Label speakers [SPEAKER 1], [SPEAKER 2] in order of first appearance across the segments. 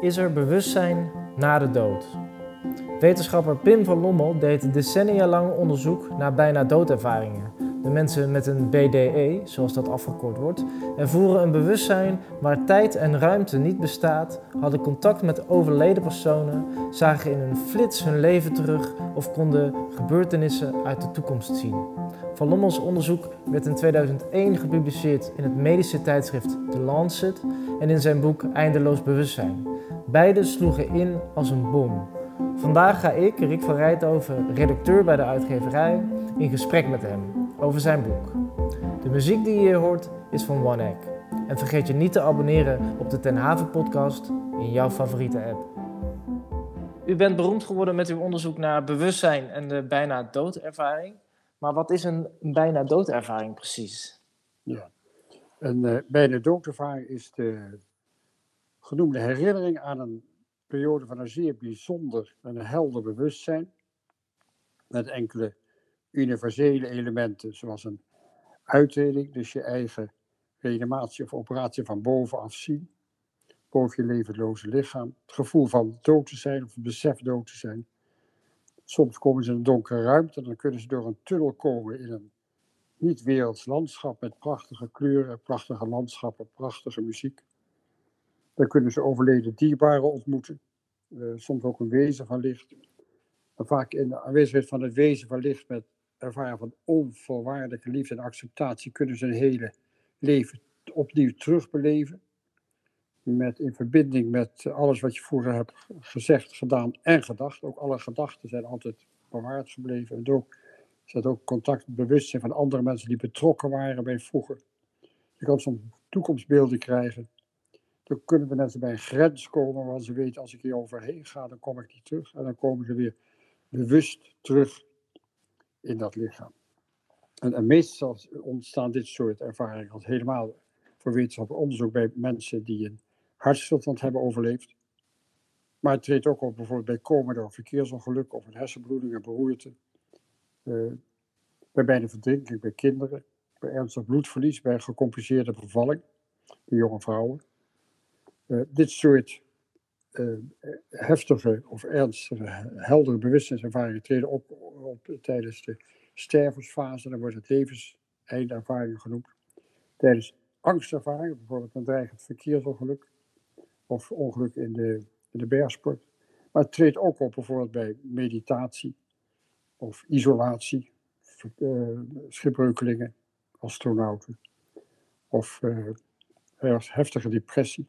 [SPEAKER 1] Is er bewustzijn na de dood? Wetenschapper Pim van Lommel deed decennia lang onderzoek naar bijna doodervaringen. De mensen met een BDE, zoals dat afgekort wordt, ervoeren een bewustzijn waar tijd en ruimte niet bestaat, hadden contact met overleden personen, zagen in een flits hun leven terug of konden gebeurtenissen uit de toekomst zien. Van Lommels onderzoek werd in 2001 gepubliceerd in het medische tijdschrift The Lancet en in zijn boek Eindeloos Bewustzijn. Beide sloegen in als een bom. Vandaag ga ik, Rick van Rijthoven, redacteur bij de uitgeverij, in gesprek met hem over zijn boek. De muziek die je hier hoort is van One Egg. En vergeet je niet te abonneren op de Ten Haven podcast in jouw favoriete app. U bent beroemd geworden met uw onderzoek naar bewustzijn en de bijna doodervaring. Maar wat is een bijna doodervaring precies?
[SPEAKER 2] Ja, een uh, bijna doodervaring is de genoemde herinnering aan een periode van een zeer bijzonder en helder bewustzijn. Met enkele universele elementen, zoals een uitreding, dus je eigen reanimatie of operatie van bovenaf zien, boven je levenloze lichaam, het gevoel van dood te zijn of het besef dood te zijn. Soms komen ze in een donkere ruimte dan kunnen ze door een tunnel komen in een niet-werelds landschap met prachtige kleuren, prachtige landschappen, prachtige muziek. Dan kunnen ze overleden dierbaren ontmoeten, uh, soms ook een wezen van licht. Vaak in de aanwezigheid van het wezen van licht met ervaren van onvoorwaardelijke liefde en acceptatie kunnen ze een hele leven opnieuw terugbeleven. Met, in verbinding met alles wat je vroeger hebt gezegd, gedaan en gedacht. Ook alle gedachten zijn altijd bewaard gebleven. En ook ook contact, bewustzijn van andere mensen die betrokken waren bij vroeger. Je kan soms toekomstbeelden krijgen. Dan kunnen de mensen bij een grens komen waar ze weten, als ik hier overheen ga, dan kom ik niet terug. En dan komen ze weer bewust terug in dat lichaam. En, en, meestal ontstaan dit soort ervaringen als helemaal voor wetenschappelijk onderzoek bij mensen die een hartstilstand hebben overleefd. Maar het treedt ook op bijvoorbeeld bij komen door verkeersongeluk of een hersenbloeding en beroerte. Uh, bij bijna verdrinking bij kinderen, bij ernstig bloedverlies, bij gecompliceerde bevalling bij jonge vrouwen. Uh, dit soort heftige of ernstige, heldere bewustzijnservaringen treden op, op tijdens de stervensfase. Dan wordt het levenseindervaring genoemd. Tijdens angstervaringen, bijvoorbeeld een dreigend verkeersongeluk of ongeluk in de, in de bergsport. Maar het treedt ook op bijvoorbeeld bij meditatie of isolatie, uh, schipbreukelingen, astronauten of heftige depressie.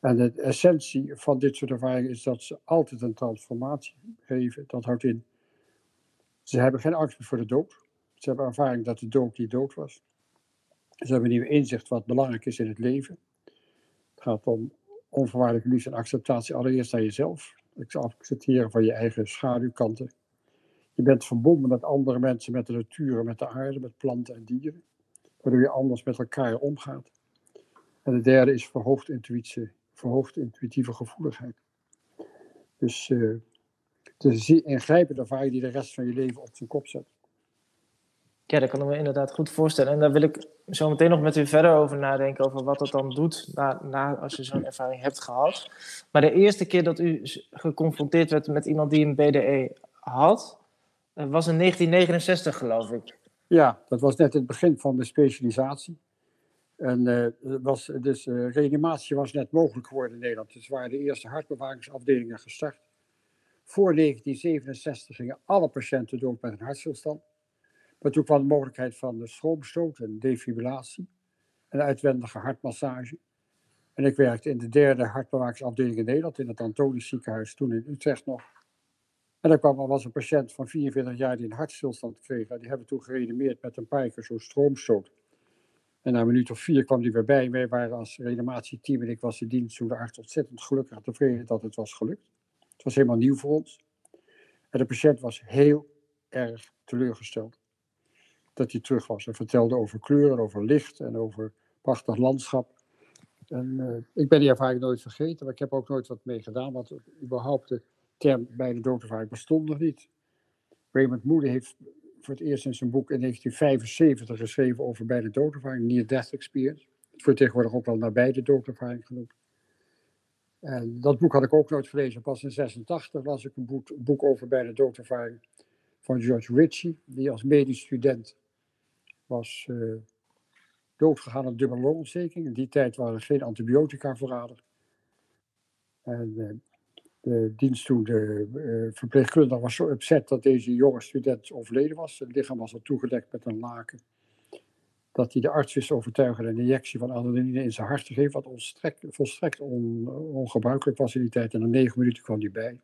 [SPEAKER 2] En de essentie van dit soort ervaringen is dat ze altijd een transformatie geven. Dat houdt in, ze hebben geen angst meer voor de dood. Ze hebben ervaring dat de dood niet dood was. Ze hebben nieuw inzicht wat belangrijk is in het leven. Het gaat om onvoorwaardelijke liefde en acceptatie allereerst aan jezelf. Het accepteren van je eigen schaduwkanten. Je bent verbonden met andere mensen, met de natuur, met de aarde, met planten en dieren. Waardoor je anders met elkaar omgaat. En de derde is verhoogd intuïtie verhoogde intuïtieve gevoeligheid. Dus uh, het is een ingrijpende ervaring die de rest van je leven op zijn kop zet.
[SPEAKER 1] Ja, dat kan ik me inderdaad goed voorstellen. En daar wil ik zo meteen nog met u verder over nadenken, over wat het dan doet na, na als je zo'n ervaring hebt gehad. Maar de eerste keer dat u geconfronteerd werd met iemand die een BDE had, eh, was in 1969 geloof ik.
[SPEAKER 2] Ja, dat was net het begin van de specialisatie. En uh, was, dus uh, reanimatie was net mogelijk geworden in Nederland. Dus waren de eerste hartbewakingsafdelingen gestart. Voor 1967 gingen alle patiënten dood met een hartstilstand. Maar toen kwam de mogelijkheid van de stroomstoot en defibrillatie. En uitwendige hartmassage. En ik werkte in de derde hartbewakingsafdeling in Nederland, in het Antonisch ziekenhuis, toen in Utrecht nog. En daar kwam, er was een patiënt van 44 jaar die een hartstilstand kreeg. Die hebben we toen gereanimeerd met een paar keer zo'n stroomstoot. En na een minuut of vier kwam hij weer bij. Wij waren als reanimatieteam en ik was de arts ontzettend gelukkig en tevreden dat het was gelukt. Het was helemaal nieuw voor ons. En de patiënt was heel erg teleurgesteld dat hij terug was. Hij vertelde over kleuren, over licht en over prachtig landschap. En uh, ik ben die ervaring nooit vergeten, maar ik heb ook nooit wat mee gedaan, want überhaupt de term bij de doodervaring bestond nog niet. Raymond Moody heeft voor het eerst in zijn boek in 1975 geschreven over bij de doodervaring, Near Death Experience. Het wordt tegenwoordig ook wel nabij de doodervaring genoemd. En dat boek had ik ook nooit gelezen. Pas in 86 las ik een boek, over bijna doodervaring van George Ritchie, die als medisch student was uh, doodgegaan aan dubbele longontsteking. In die tijd waren er geen antibiotica voorradig. En uh, de dienst toen, de uh, verpleegkundige was zo upset dat deze jonge student overleden was. Het lichaam was al toegedekt met een laken. Dat hij de arts wist overtuigen een injectie van adrenaline in zijn hart te geven, wat volstrekt on, ongebruikelijk was in die tijd. En na negen minuten kwam hij bij.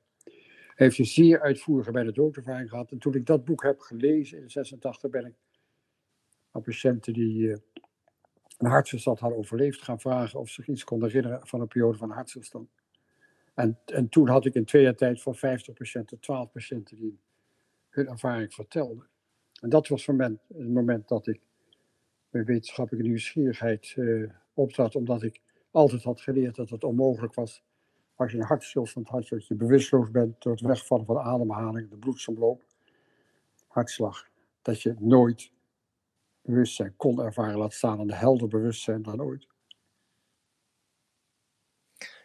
[SPEAKER 2] Hij heeft een zeer uitvoerige bij de doodervaring gehad. En toen ik dat boek heb gelezen in 86 ben ik aan patiënten die uh, een hartstilstand hadden overleefd gaan vragen of ze zich iets konden herinneren van een periode van hartstilstand. En, en toen had ik in twee jaar tijd van 50 patiënten 12 patiënten die hun ervaring vertelden. En dat was voor mij het moment dat ik mijn wetenschappelijke nieuwsgierigheid uh, optrad, omdat ik altijd had geleerd dat het onmogelijk was als je een hartstilstand had, dat je bewusteloos bent door het wegvallen van de ademhaling, de bloedsomloop, hartslag, dat je nooit bewustzijn kon ervaren, laat staan aan de helder bewustzijn dan ooit.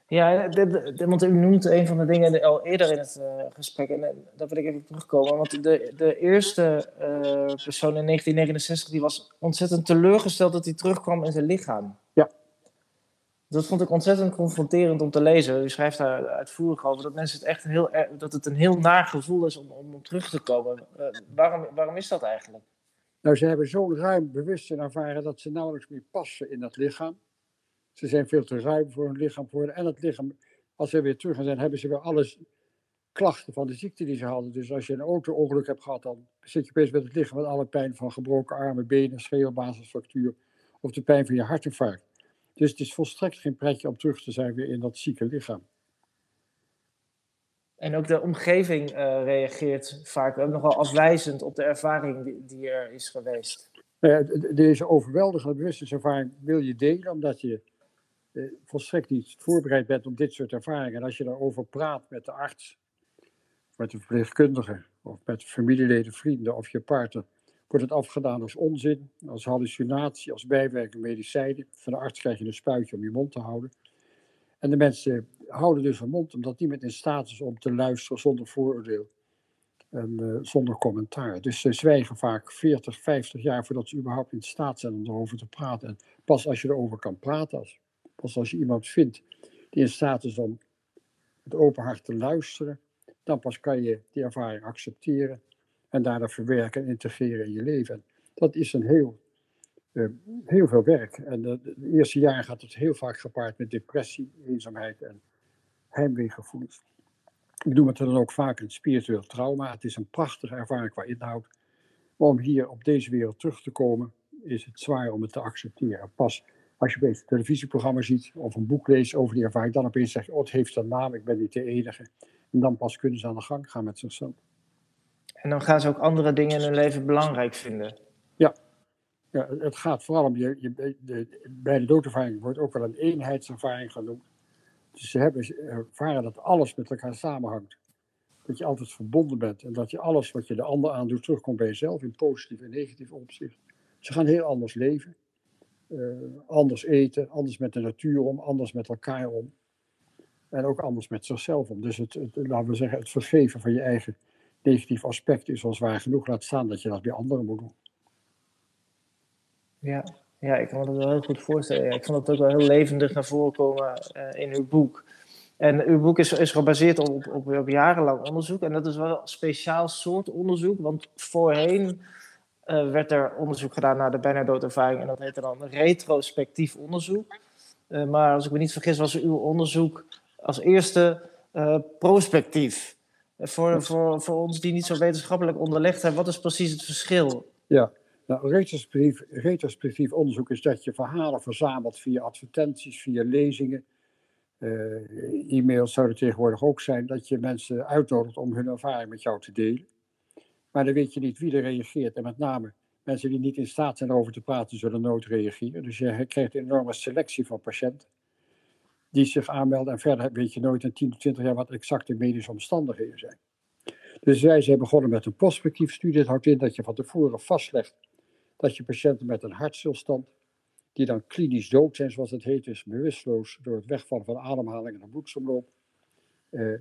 [SPEAKER 1] Ja, dit, want u noemt een van de dingen al eerder in het uh, gesprek, en uh, daar wil ik even terugkomen. Want de, de eerste uh, persoon in 1969 die was ontzettend teleurgesteld dat hij terugkwam in zijn lichaam.
[SPEAKER 2] Ja.
[SPEAKER 1] Dat vond ik ontzettend confronterend om te lezen. U schrijft daar uitvoerig over dat mensen het echt heel, dat het een heel naar gevoel is om, om, om terug te komen. waarom, waarom is dat eigenlijk?
[SPEAKER 2] Nou, ze hebben zo'n ruim bewustzijn ervaren dat ze nauwelijks meer passen in dat lichaam. Ze zijn veel te ruim voor hun lichaam geworden. En het lichaam, als ze weer terug gaan zijn, hebben ze weer alles klachten van de ziekte die ze hadden. Dus als je een auto-ongeluk hebt gehad, dan zit je opeens met het lichaam met alle pijn van gebroken armen, benen, schedelbasisfractuur of de pijn van je hartinfarct. Dus het is volstrekt geen pretje om terug te zijn weer in dat zieke lichaam.
[SPEAKER 1] En ook de omgeving uh, reageert vaak ook nogal afwijzend op de ervaring die, die er is geweest.
[SPEAKER 2] Uh, deze overweldigende bewustzijnservaring wil je delen, omdat je volstrekt niet voorbereid bent op dit soort ervaringen. En als je daarover praat met de arts, met de verpleegkundige, of met familieleden, vrienden of je partner, wordt het afgedaan als onzin, als hallucinatie, als bijwerking medicijnen. Van de arts krijg je een spuitje om je mond te houden. En de mensen houden dus hun mond omdat niemand in staat is om te luisteren zonder vooroordeel en uh, zonder commentaar. Dus ze zwijgen vaak 40, 50 jaar voordat ze überhaupt in staat zijn om erover te praten. En pas als je erover kan praten, als, pas als je iemand vindt die in staat is om met open hart te luisteren, dan pas kan je die ervaring accepteren en daarna verwerken en integreren in je leven. En dat is een heel uh, heel veel werk. En de, de, eerste jaren gaat het heel vaak gepaard met depressie, eenzaamheid en heimweegevoelens. Ik noem het dan ook vaak een spiritueel trauma. Het is een prachtige ervaring qua inhoud. Maar om hier op deze wereld terug te komen, is het zwaar om het te accepteren. Pas als je opeens een televisieprogramma ziet of een boek leest over die ervaring, dan opeens zeg je, oh, het heeft een naam, ik ben niet de enige. En dan pas kunnen ze aan de gang gaan met zichzelf.
[SPEAKER 1] En dan gaan ze ook andere dingen in hun leven belangrijk vinden.
[SPEAKER 2] Ja, ja, het gaat vooral om je, je de, bij de doodervaring wordt ook wel een eenheidservaring genoemd. Dus ze hebben ervaren dat alles met elkaar samenhangt. Dat je altijd verbonden bent en dat je alles wat je de ander aandoet terugkomt bij jezelf in positief en negatief opzicht. Ze gaan heel anders leven, anders eten, anders met de natuur om, anders met elkaar om. En ook anders met zichzelf om. Dus het, laten we zeggen, het vergeven van je eigen negatieve aspect is als waar genoeg laat staan dat je dat bij anderen moet doen.
[SPEAKER 1] Ja, ja, ik kan me dat wel heel goed voorstellen. Ja, ik vond het ook wel heel levendig naar voren komen uh, in uw boek. En uw boek is, is gebaseerd op, op, op, jarenlang onderzoek. En dat is wel een speciaal soort onderzoek. Want voorheen uh, werd er onderzoek gedaan naar de bijna doodervaring. En dat heette dan retrospectief onderzoek. Uh, maar als ik me niet vergis, was uw onderzoek als eerste prospectief. Voor, voor, voor ons die niet zo wetenschappelijk onderlegd zijn, wat is precies het verschil?
[SPEAKER 2] Ja, nou, retrospectief, retrospectief onderzoek is dat je verhalen verzamelt via advertenties, via lezingen. E-mails zouden tegenwoordig ook zijn, dat je mensen uitnodigt om hun ervaring met jou te delen. Maar dan weet je niet wie er reageert. En met name mensen die niet in staat zijn erover te praten, zullen nooit reageren. Dus je krijgt een enorme selectie van patiënten die zich aanmelden. En verder weet je nooit in 10 of 20 jaar wat exact de medische omstandigheden zijn. Dus wij zijn begonnen met een prospectief studie. Dat houdt in dat je van tevoren vastlegt dat je patiënten met een hartstilstand, die dan klinisch dood zijn, zoals het heet, dus bewusteloos door het wegvallen van ademhaling en bloedsomloop, uh,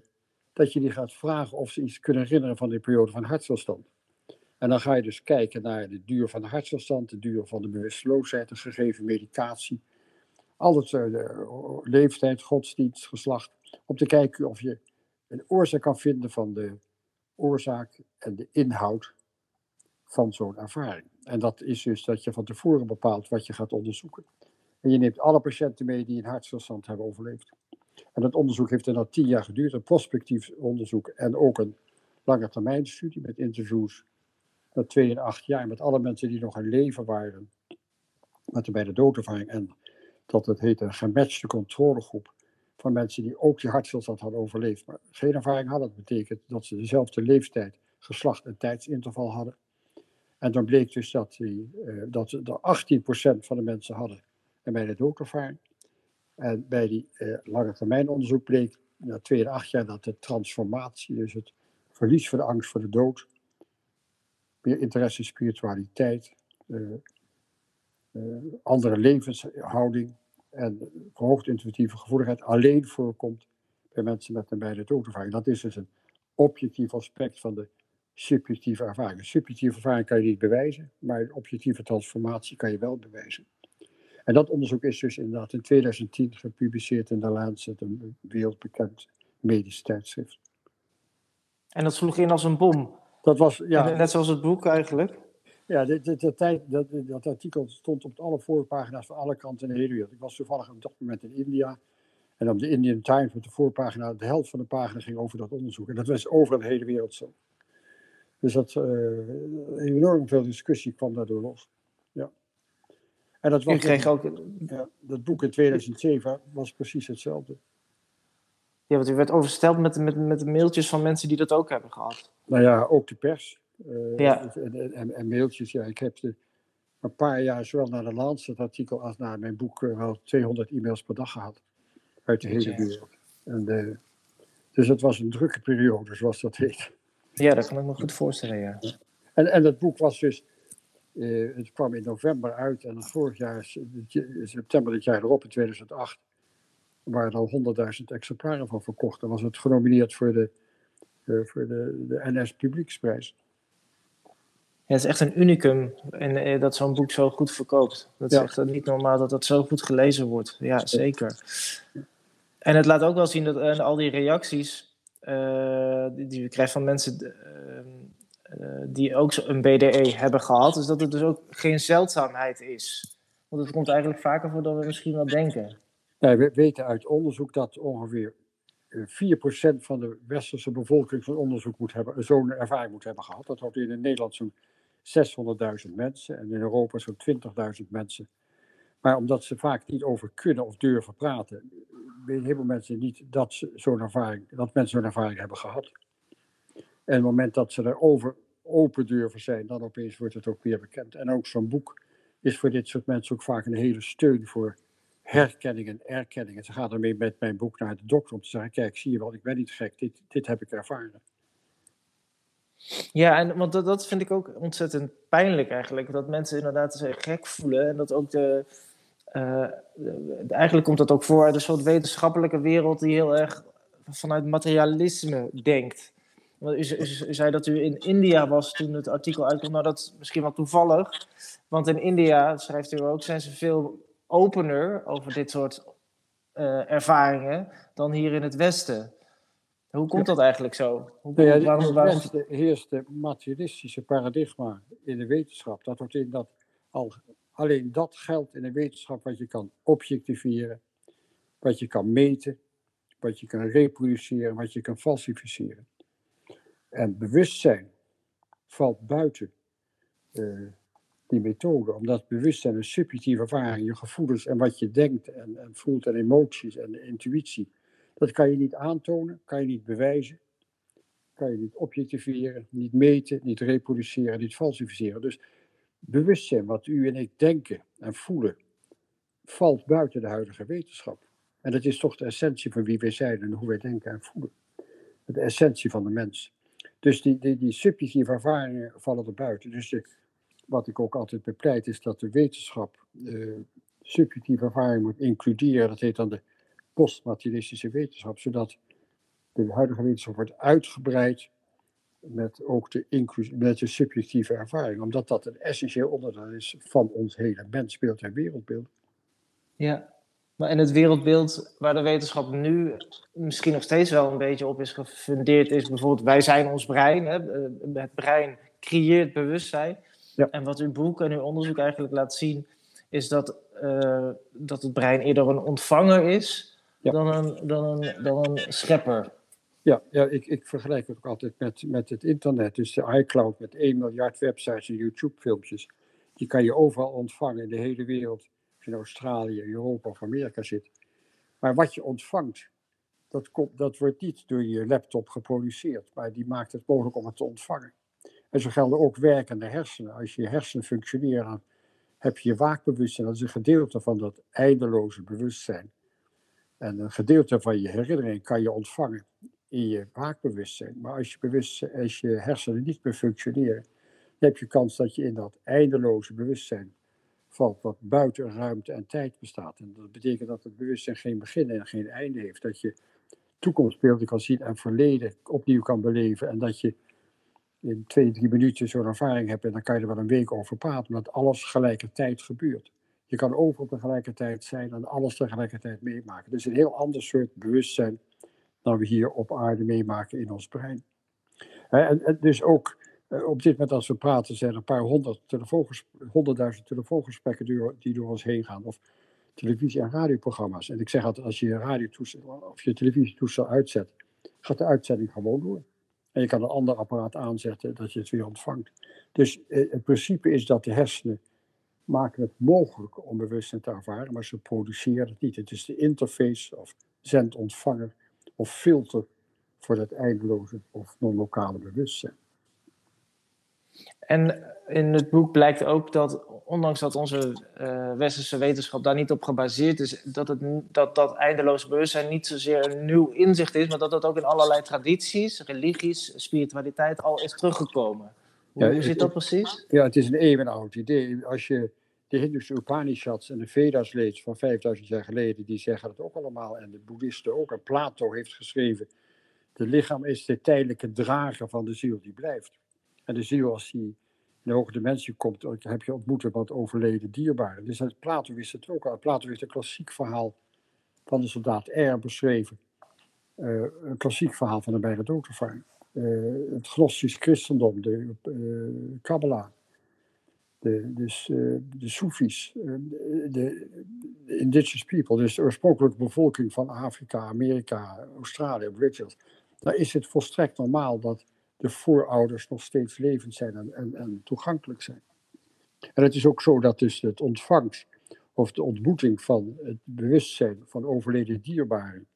[SPEAKER 2] dat je die gaat vragen of ze iets kunnen herinneren van die periode van hartstilstand. En dan ga je dus kijken naar de duur van de hartstilstand, de duur van de bewusteloosheid, de gegeven medicatie, alles, uh, de leeftijd, godsdienst, geslacht, om te kijken of je een oorzaak kan vinden van de oorzaak en de inhoud van zo'n ervaring. En dat is dus dat je van tevoren bepaalt wat je gaat onderzoeken. En je neemt alle patiënten mee die een hartstilstand hebben overleefd. En dat onderzoek heeft dan tien jaar geduurd, een prospectief onderzoek en ook een lange termijn studie met interviews. Dat twee en acht jaar met alle mensen die nog in leven waren. Met de beide doodervaring en dat het heet een gematchte controlegroep van mensen die ook die hartstilstand hadden overleefd, maar geen ervaring hadden. Dat betekent dat ze dezelfde leeftijd, geslacht en tijdsinterval hadden. En dan bleek dus dat, die, uh, dat er 18% van de mensen hadden en bij de doodervaring. En bij die uh, lange termijn onderzoek bleek na 2 en 8 jaar dat de transformatie, dus het verlies van de angst voor de dood, meer interesse in spiritualiteit, uh, andere levenshouding en verhoogd intuïtieve gevoeligheid alleen voorkomt bij mensen met een beide doodervaring. Dat is dus een objectief aspect van de subjectieve ervaring. Subjectieve ervaring kan je niet bewijzen, maar objectieve transformatie kan je wel bewijzen. En dat onderzoek is dus inderdaad in 2010 gepubliceerd in de Lancet, een wereldbekend medisch tijdschrift.
[SPEAKER 1] En dat sloeg in als een bom.
[SPEAKER 2] Dat was, ja.
[SPEAKER 1] Net zoals het boek eigenlijk.
[SPEAKER 2] Ja, dit, tijd, dat, dat artikel stond op alle voorpagina's van alle kanten in de hele wereld. Ik was toevallig op dat moment in India. En op de Indian Times met de voorpagina, de helft van de pagina ging over dat onderzoek. En dat was over de hele wereld zo. Dus dat uh, enorm veel discussie kwam daardoor los. Ja. En dat, was
[SPEAKER 1] U kreeg ook...
[SPEAKER 2] ja, dat boek in 2007 was precies hetzelfde.
[SPEAKER 1] Ja, want u werd oversteld met, met, met mailtjes van mensen die dat ook hebben gehad.
[SPEAKER 2] Nou ja, ook de pers. Uh,
[SPEAKER 1] ja.
[SPEAKER 2] en, en, en, mailtjes. Ja, ik heb de, een paar jaar zowel naar de Lancet artikel als naar mijn boek uh, wel 200 e-mails per dag gehad. Uit de hele wereld. En de, dus het was een drukke periode, zoals dat heet.
[SPEAKER 1] Ja, dat kan ik me goed voorstellen, ja.
[SPEAKER 2] En, en dat boek was dus, uh, het kwam in november uit en vorig jaar, september dit jaar erop, in 2008, waren er al 100.000 exemplaren van verkocht. Dan was het genomineerd voor de, uh, voor de, de NS Publieksprijs.
[SPEAKER 1] Ja, het is echt een unicum en, uh, dat zo'n boek zo goed verkoopt. Dat is ja. echt niet normaal dat dat zo goed gelezen wordt. Ja, zeker. En het laat ook wel zien dat al die reacties uh, die, we krijgen van mensen die ook een BDE hebben gehad, is dat het dus ook geen zeldzaamheid is. Want het komt eigenlijk vaker voor dan we misschien wel denken.
[SPEAKER 2] We weten uit onderzoek dat ongeveer 4% van de westerse bevolking zo'n onderzoek moet hebben, zo'n ervaring moet hebben gehad. Dat houdt in Nederland zo'n 600.000 mensen en in Europa zo'n 20.000 mensen. Maar omdat ze vaak niet over kunnen of durven praten, weten heel veel mensen niet dat, zo'n ervaring, dat mensen zo'n ervaring hebben gehad. En op het moment dat ze erover open durven zijn, dan opeens wordt het ook weer bekend. En ook zo'n boek is voor dit soort mensen ook vaak een hele steun voor herkenning en erkenning. En ze gaan ermee met mijn boek naar de dokter om te zeggen, kijk, zie je wel, ik ben niet gek, dit, dit heb ik ervaren.
[SPEAKER 1] Ja, en, want dat, dat vind ik ook ontzettend pijnlijk eigenlijk. Dat mensen inderdaad zich gek voelen en dat ook de, uh, eigenlijk komt dat ook voor uit een soort wetenschappelijke wereld die heel erg vanuit materialisme denkt. U, u, zei dat u in India was toen het artikel uitkwam. Nou, dat is misschien wel toevallig. Want in India, schrijft u ook, zijn ze veel opener over dit soort uh, ervaringen dan hier in het Westen. Hoe komt dat eigenlijk zo? Hoe,
[SPEAKER 2] nou ja, waarom, waarom... Het heerst de materialistische paradigma in de wetenschap. Dat wordt in dat al Alleen dat geldt in de wetenschap wat je kan objectiveren, wat je kan meten, wat je kan reproduceren, wat je kan falsificeren. En bewustzijn valt buiten uh, die methode, omdat bewustzijn een subjectieve ervaring, je gevoelens en wat je denkt en, en voelt en emoties en intuïtie, dat kan je niet aantonen, kan je niet bewijzen, kan je niet objectiveren, niet meten, niet reproduceren, niet falsificeren. Dus bewustzijn, wat u en ik denken en voelen, valt buiten de huidige wetenschap. En dat is toch de essentie van wie wij zijn en hoe wij denken en voelen. De essentie van de mens. Dus die, die, die subjectieve ervaringen vallen er buiten. Dus wat ik ook altijd bepleit is dat de wetenschap uh, subjectieve ervaring moet includeren. Dat heet dan de postmaterialistische wetenschap, zodat de huidige wetenschap wordt uitgebreid met ook de, met de subjectieve ervaring, omdat dat een essentieel onderdeel is van ons hele mensbeeld en wereldbeeld.
[SPEAKER 1] Ja, maar in het wereldbeeld waar de wetenschap nu misschien nog steeds wel een beetje op is gefundeerd, is bijvoorbeeld wij zijn ons brein. Hè? Het brein creëert bewustzijn. Ja. En wat uw boek en uw onderzoek eigenlijk laat zien, is dat, uh, dat het brein eerder een ontvanger is dan, een, dan, een, dan een schepper.
[SPEAKER 2] Ja, ja ik, ik vergelijk het ook altijd met, met het internet. Dus de iCloud met 1 miljard websites en YouTube-filmpjes. Die kan je overal ontvangen in de hele wereld. Je in Australië, Europa of Amerika zit. Maar wat je ontvangt, dat, komt, dat wordt niet door je laptop geproduceerd. Maar die maakt het mogelijk om het te ontvangen. En zo gelden ook werkende hersenen. Als je hersenen functioneren, heb je waakbewustzijn. Dat is een gedeelte van dat eindeloze bewustzijn. En een gedeelte van je herinnering kan je ontvangen in je waakbewustzijn. Maar als je, bewustzijn, als je hersenen niet meer functioneren, dan heb je kans dat je in dat eindeloze bewustzijn valt, wat buiten ruimte en tijd bestaat. En dat betekent dat het bewustzijn geen begin en geen einde heeft. Dat je toekomstbeelden kan zien en verleden opnieuw kan beleven. En dat je in twee, drie minuten zo'n ervaring hebt en dan kan je er wel een week over praten, omdat alles gelijkertijd gebeurt. Je kan overal tegelijkertijd zijn en alles tegelijkertijd meemaken. Dus een heel ander soort bewustzijn dan we hier op aarde meemaken in ons brein. En, en dus ook op dit moment als we praten zijn er een paar honderd honderdduizend telefoongesprekken die, die door ons heen gaan. Of televisie- en radioprogramma's. En ik zeg altijd, als je je radiotoestel of je televisietoestel uitzet, gaat de uitzending gewoon door. En je kan een ander apparaat aanzetten dat je het weer ontvangt. Dus eh, het principe is dat de hersenen maken het mogelijk om bewustzijn te ervaren, maar ze produceren het niet. Het is de interface of zendontvanger of filter voor dat eindeloze of non-lokale bewustzijn.
[SPEAKER 1] En in het boek blijkt ook dat, ondanks dat onze uh, westerse wetenschap daar niet op gebaseerd is, dat, het, dat dat eindeloze bewustzijn niet zozeer een nieuw inzicht is, maar dat dat ook in allerlei tradities, religies, spiritualiteit al is teruggekomen. Hoe, ja, zit dat precies?
[SPEAKER 2] Ja, het is een eeuwenoud idee. Als je de Hindusche Upanishads en de Vedas leest van 5000 jaar geleden, die zeggen het ook allemaal. En de boeddhisten ook. En Plato heeft geschreven, de lichaam is de tijdelijke drager van de ziel, die blijft. En de ziel, als die in de hoge dimensie komt, heb je ontmoeten wat overleden dierbaren. Dus Plato wist het ook al. Plato heeft een klassiek verhaal van de soldaat R beschreven. Uh, een klassiek verhaal van de bijna doodervaring. Uh, het gnostisch christendom, de uh, Kabbalah de, dus, de Soefies, de, indigenous people, dus de oorspronkelijke bevolking van Afrika, Amerika, Australië, Aboriginals, daar is het volstrekt normaal dat de voorouders nog steeds levend zijn en, en, en, toegankelijk zijn. En het is ook zo dat dus het ontvangst of de ontmoeting van het bewustzijn van overleden dierbaren,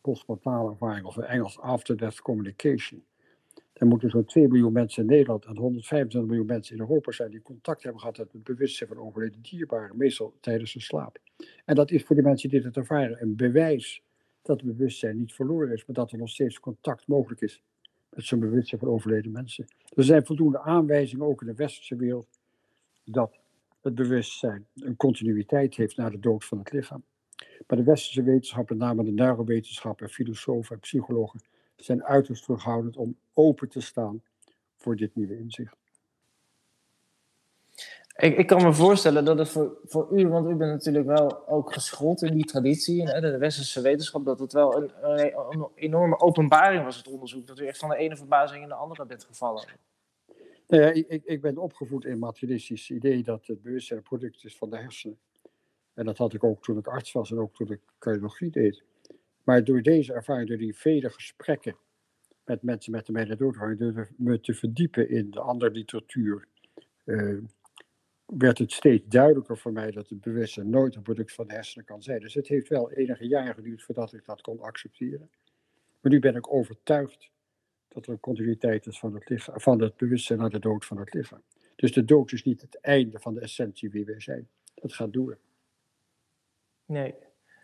[SPEAKER 2] postmortale ervaring of in Engels after-death communication, er moeten zo'n 2 miljoen mensen in Nederland en 125 miljoen mensen in Europa zijn die contact hebben gehad met het bewustzijn van overleden dierbaren, meestal tijdens hun slaap. En dat is voor die mensen die dit ervaren een bewijs dat het bewustzijn niet verloren is, maar dat er nog steeds contact mogelijk is met zo'n bewustzijn van overleden mensen. Er zijn voldoende aanwijzingen, ook in de westerse wereld, dat het bewustzijn een continuïteit heeft na de dood van het lichaam. Maar de westerse wetenschappen, met name de neurowetenschappen, filosofen en psychologen, zijn uiterst terughoudend om open te staan voor dit nieuwe inzicht.
[SPEAKER 1] Ik, ik kan me voorstellen dat het voor, voor u, want u bent natuurlijk wel ook geschoold in die traditie, in de westerse wetenschap, dat het wel een, een, enorme openbaring was, het onderzoek. Dat u echt van de ene verbazing in de andere bent gevallen.
[SPEAKER 2] Nou ik, ik ben opgevoed in het materialistisch idee dat het bewustzijn een product is van de hersenen. En dat had ik ook toen ik arts was en ook toen ik cardiologie deed. Maar door deze ervaring, door die vele gesprekken met mensen met de mededoodervaring, door me te verdiepen in de andere literatuur, uh, werd het steeds duidelijker voor mij dat het bewustzijn nooit een product van de hersenen kan zijn. Dus het heeft wel enige jaren geduurd voordat ik dat kon accepteren. Maar nu ben ik overtuigd dat er een continuïteit is van het, van het bewustzijn naar de dood van het lichaam. Dus de dood is niet het einde van de essentie wie wij zijn. Dat gaat door.
[SPEAKER 1] Nee,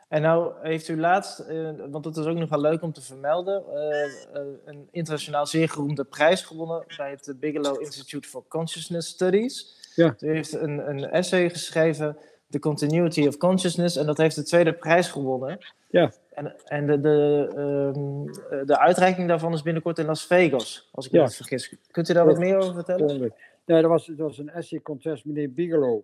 [SPEAKER 1] en nou heeft u laatst, uh, want dat is ook nog wel leuk om te vermelden, uh, uh, een internationaal zeer geroemde prijs gewonnen bij het Bigelow Institute for Consciousness Studies. Ja. Heeft een, een essay geschreven The Continuity of Consciousness. En dat heeft de tweede prijs gewonnen.
[SPEAKER 2] Ja.
[SPEAKER 1] En, en de, de, ehm, de uitreiking daarvan is binnenkort in Las Vegas, als ik me
[SPEAKER 2] Ja.
[SPEAKER 1] niet vergis. Kunt u daar wat meer over vertellen?
[SPEAKER 2] Nee, dat was, dat was een essay contest. Meneer Bigelow,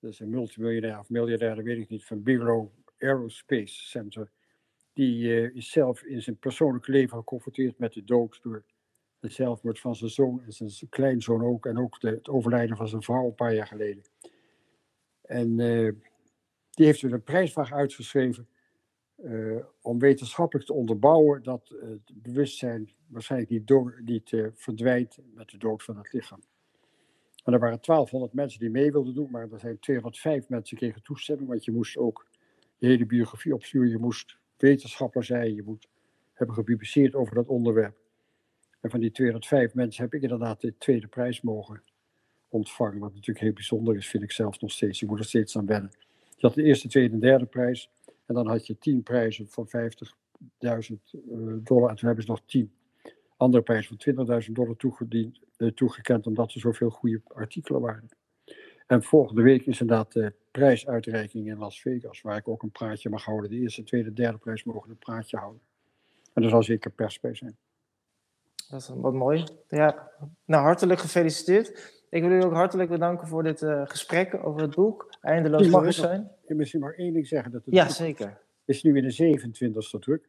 [SPEAKER 2] dat is een multimiljonair of miljardair, dat weet ik niet, van Bigelow Aerospace Center. Die eh, is zelf in zijn persoonlijk leven geconfronteerd met de dood door het zelfmoord van zijn zoon en zijn kleinzoon ook. En ook de, het overlijden van zijn vrouw een paar jaar geleden. En eh, die heeft er een prijsvraag uitgeschreven eh, om wetenschappelijk te onderbouwen dat eh, het bewustzijn waarschijnlijk niet, door, niet verdwijnt met de dood van het lichaam. En er waren 1200 mensen die mee wilden doen, maar er zijn 205 mensen kregen toestemming, want je moest ook je hele biografie opsturen. Je moest wetenschapper zijn, je moet hebben gepubliceerd over dat onderwerp. En van die 205 mensen heb ik inderdaad de tweede prijs mogen ontvangen, wat natuurlijk heel bijzonder is, vind ik zelf nog steeds. Je moet er steeds aan wennen. Je had de eerste, tweede en derde prijs, en dan had je 10 prijzen van 50.000 dollar, en toen hebben ze nog 10 andere prijzen van 20.000 dollar eh, toegekend, omdat er zoveel goede artikelen waren. En volgende week is inderdaad de prijsuitreiking in Las Vegas, waar ik ook een praatje mag houden. De eerste, tweede, derde prijs mogen een praatje houden. En er zal zeker pers bij zijn.
[SPEAKER 1] Dat is wat mooi. Ja, nou hartelijk gefeliciteerd. Ik wil u ook hartelijk bedanken voor dit eh, gesprek over het boek Eindeloos Bewustzijn.
[SPEAKER 2] Ik wil misschien maar één ding zeggen. Dat het
[SPEAKER 1] Ja,
[SPEAKER 2] boek
[SPEAKER 1] zeker.
[SPEAKER 2] is nu in de 27e druk.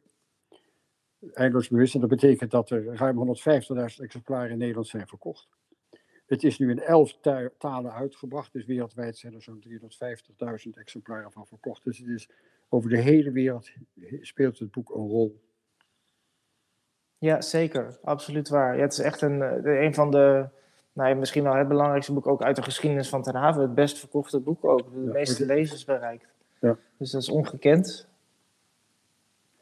[SPEAKER 2] Eindeloos bewustzijn, dat betekent dat er ruim 150.000 exemplaren in Nederland zijn verkocht. Het is nu in elf ta- talen uitgebracht, dus wereldwijd zijn er zo'n 350.000 exemplaren van verkocht. Dus het is over de hele wereld speelt het boek een rol.
[SPEAKER 1] Ja, zeker. Absoluut waar. Ja, het is echt een, eh, een van de, nou misschien wel het belangrijkste boek ook uit de geschiedenis van Ten Haven. Het best verkochte boek ook. De
[SPEAKER 2] Ja,
[SPEAKER 1] meeste lezers bereikt.
[SPEAKER 2] Ja.
[SPEAKER 1] Dus dat is ongekend.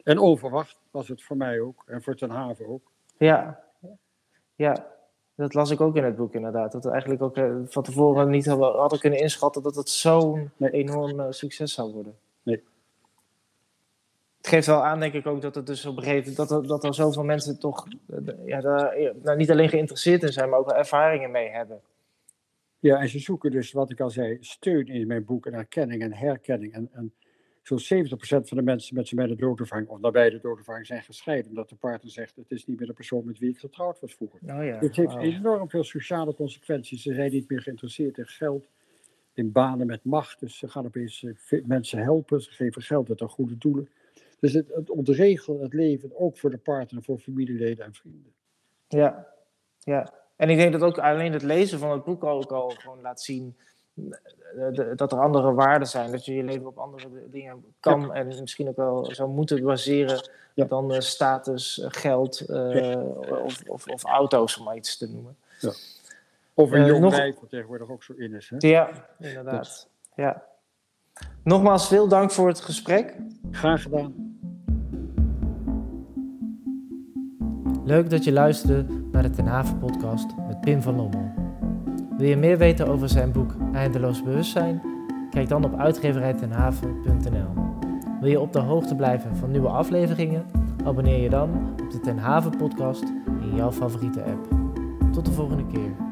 [SPEAKER 2] En onverwacht was het voor mij ook, en voor Ten Haven ook.
[SPEAKER 1] Ja. Ja. Dat las ik ook in het boek inderdaad. Dat we eigenlijk ook eh, van tevoren niet hadden, hadden kunnen inschatten dat het zo'n
[SPEAKER 2] Nee.
[SPEAKER 1] enorm succes zou worden. Het geeft wel aan, denk ik ook, dat het dus op een gegeven dat er, dat er zoveel mensen toch eh, ja, daar, nou, niet alleen geïnteresseerd in zijn, maar ook wel ervaringen mee hebben.
[SPEAKER 2] Ja, en ze zoeken dus, wat ik al zei, steun in mijn boek en erkenning en herkenning. En, en zo'n 70% van de mensen met z'n bij de doodervaring of nabij de doodervaring zijn gescheiden. Omdat de partner zegt, het is niet meer de persoon met wie ik getrouwd was vroeger.
[SPEAKER 1] Oh ja.
[SPEAKER 2] Het heeft enorm veel sociale consequenties. Ze zijn niet meer geïnteresseerd in geld, in banen met macht. Dus ze gaan opeens eh, mensen helpen, ze geven geld uit aan goede doelen. Dus het, het ontregelt het leven ook voor de partner, voor familieleden en vrienden.
[SPEAKER 1] Ja, ja. En ik denk dat ook alleen het lezen van het boek ook al gewoon laat zien eh, de- dat er andere waarden zijn. Dat je je leven op andere dingen kan en misschien ook wel zou moeten baseren
[SPEAKER 2] Ja.
[SPEAKER 1] dan eh, status, eh, geld eh, of, of, of auto's, om maar iets te noemen.
[SPEAKER 2] Of een
[SPEAKER 1] Eh,
[SPEAKER 2] jong
[SPEAKER 1] nog-
[SPEAKER 2] lijf, wat tegenwoordig ook zo in is. Hè?
[SPEAKER 1] Ja, inderdaad. Ja. Nogmaals, veel dank voor het gesprek.
[SPEAKER 2] Graag gedaan.
[SPEAKER 1] Leuk dat je luisterde naar de Ten Haven podcast met Pim van Lommel. Wil je meer weten over zijn boek Eindeloos Bewustzijn? Kijk dan op uitgeverijtenhaven.nl. Wil je op de hoogte blijven van nieuwe afleveringen? Abonneer je dan op de Ten Haven podcast in jouw favoriete app. Tot de volgende keer.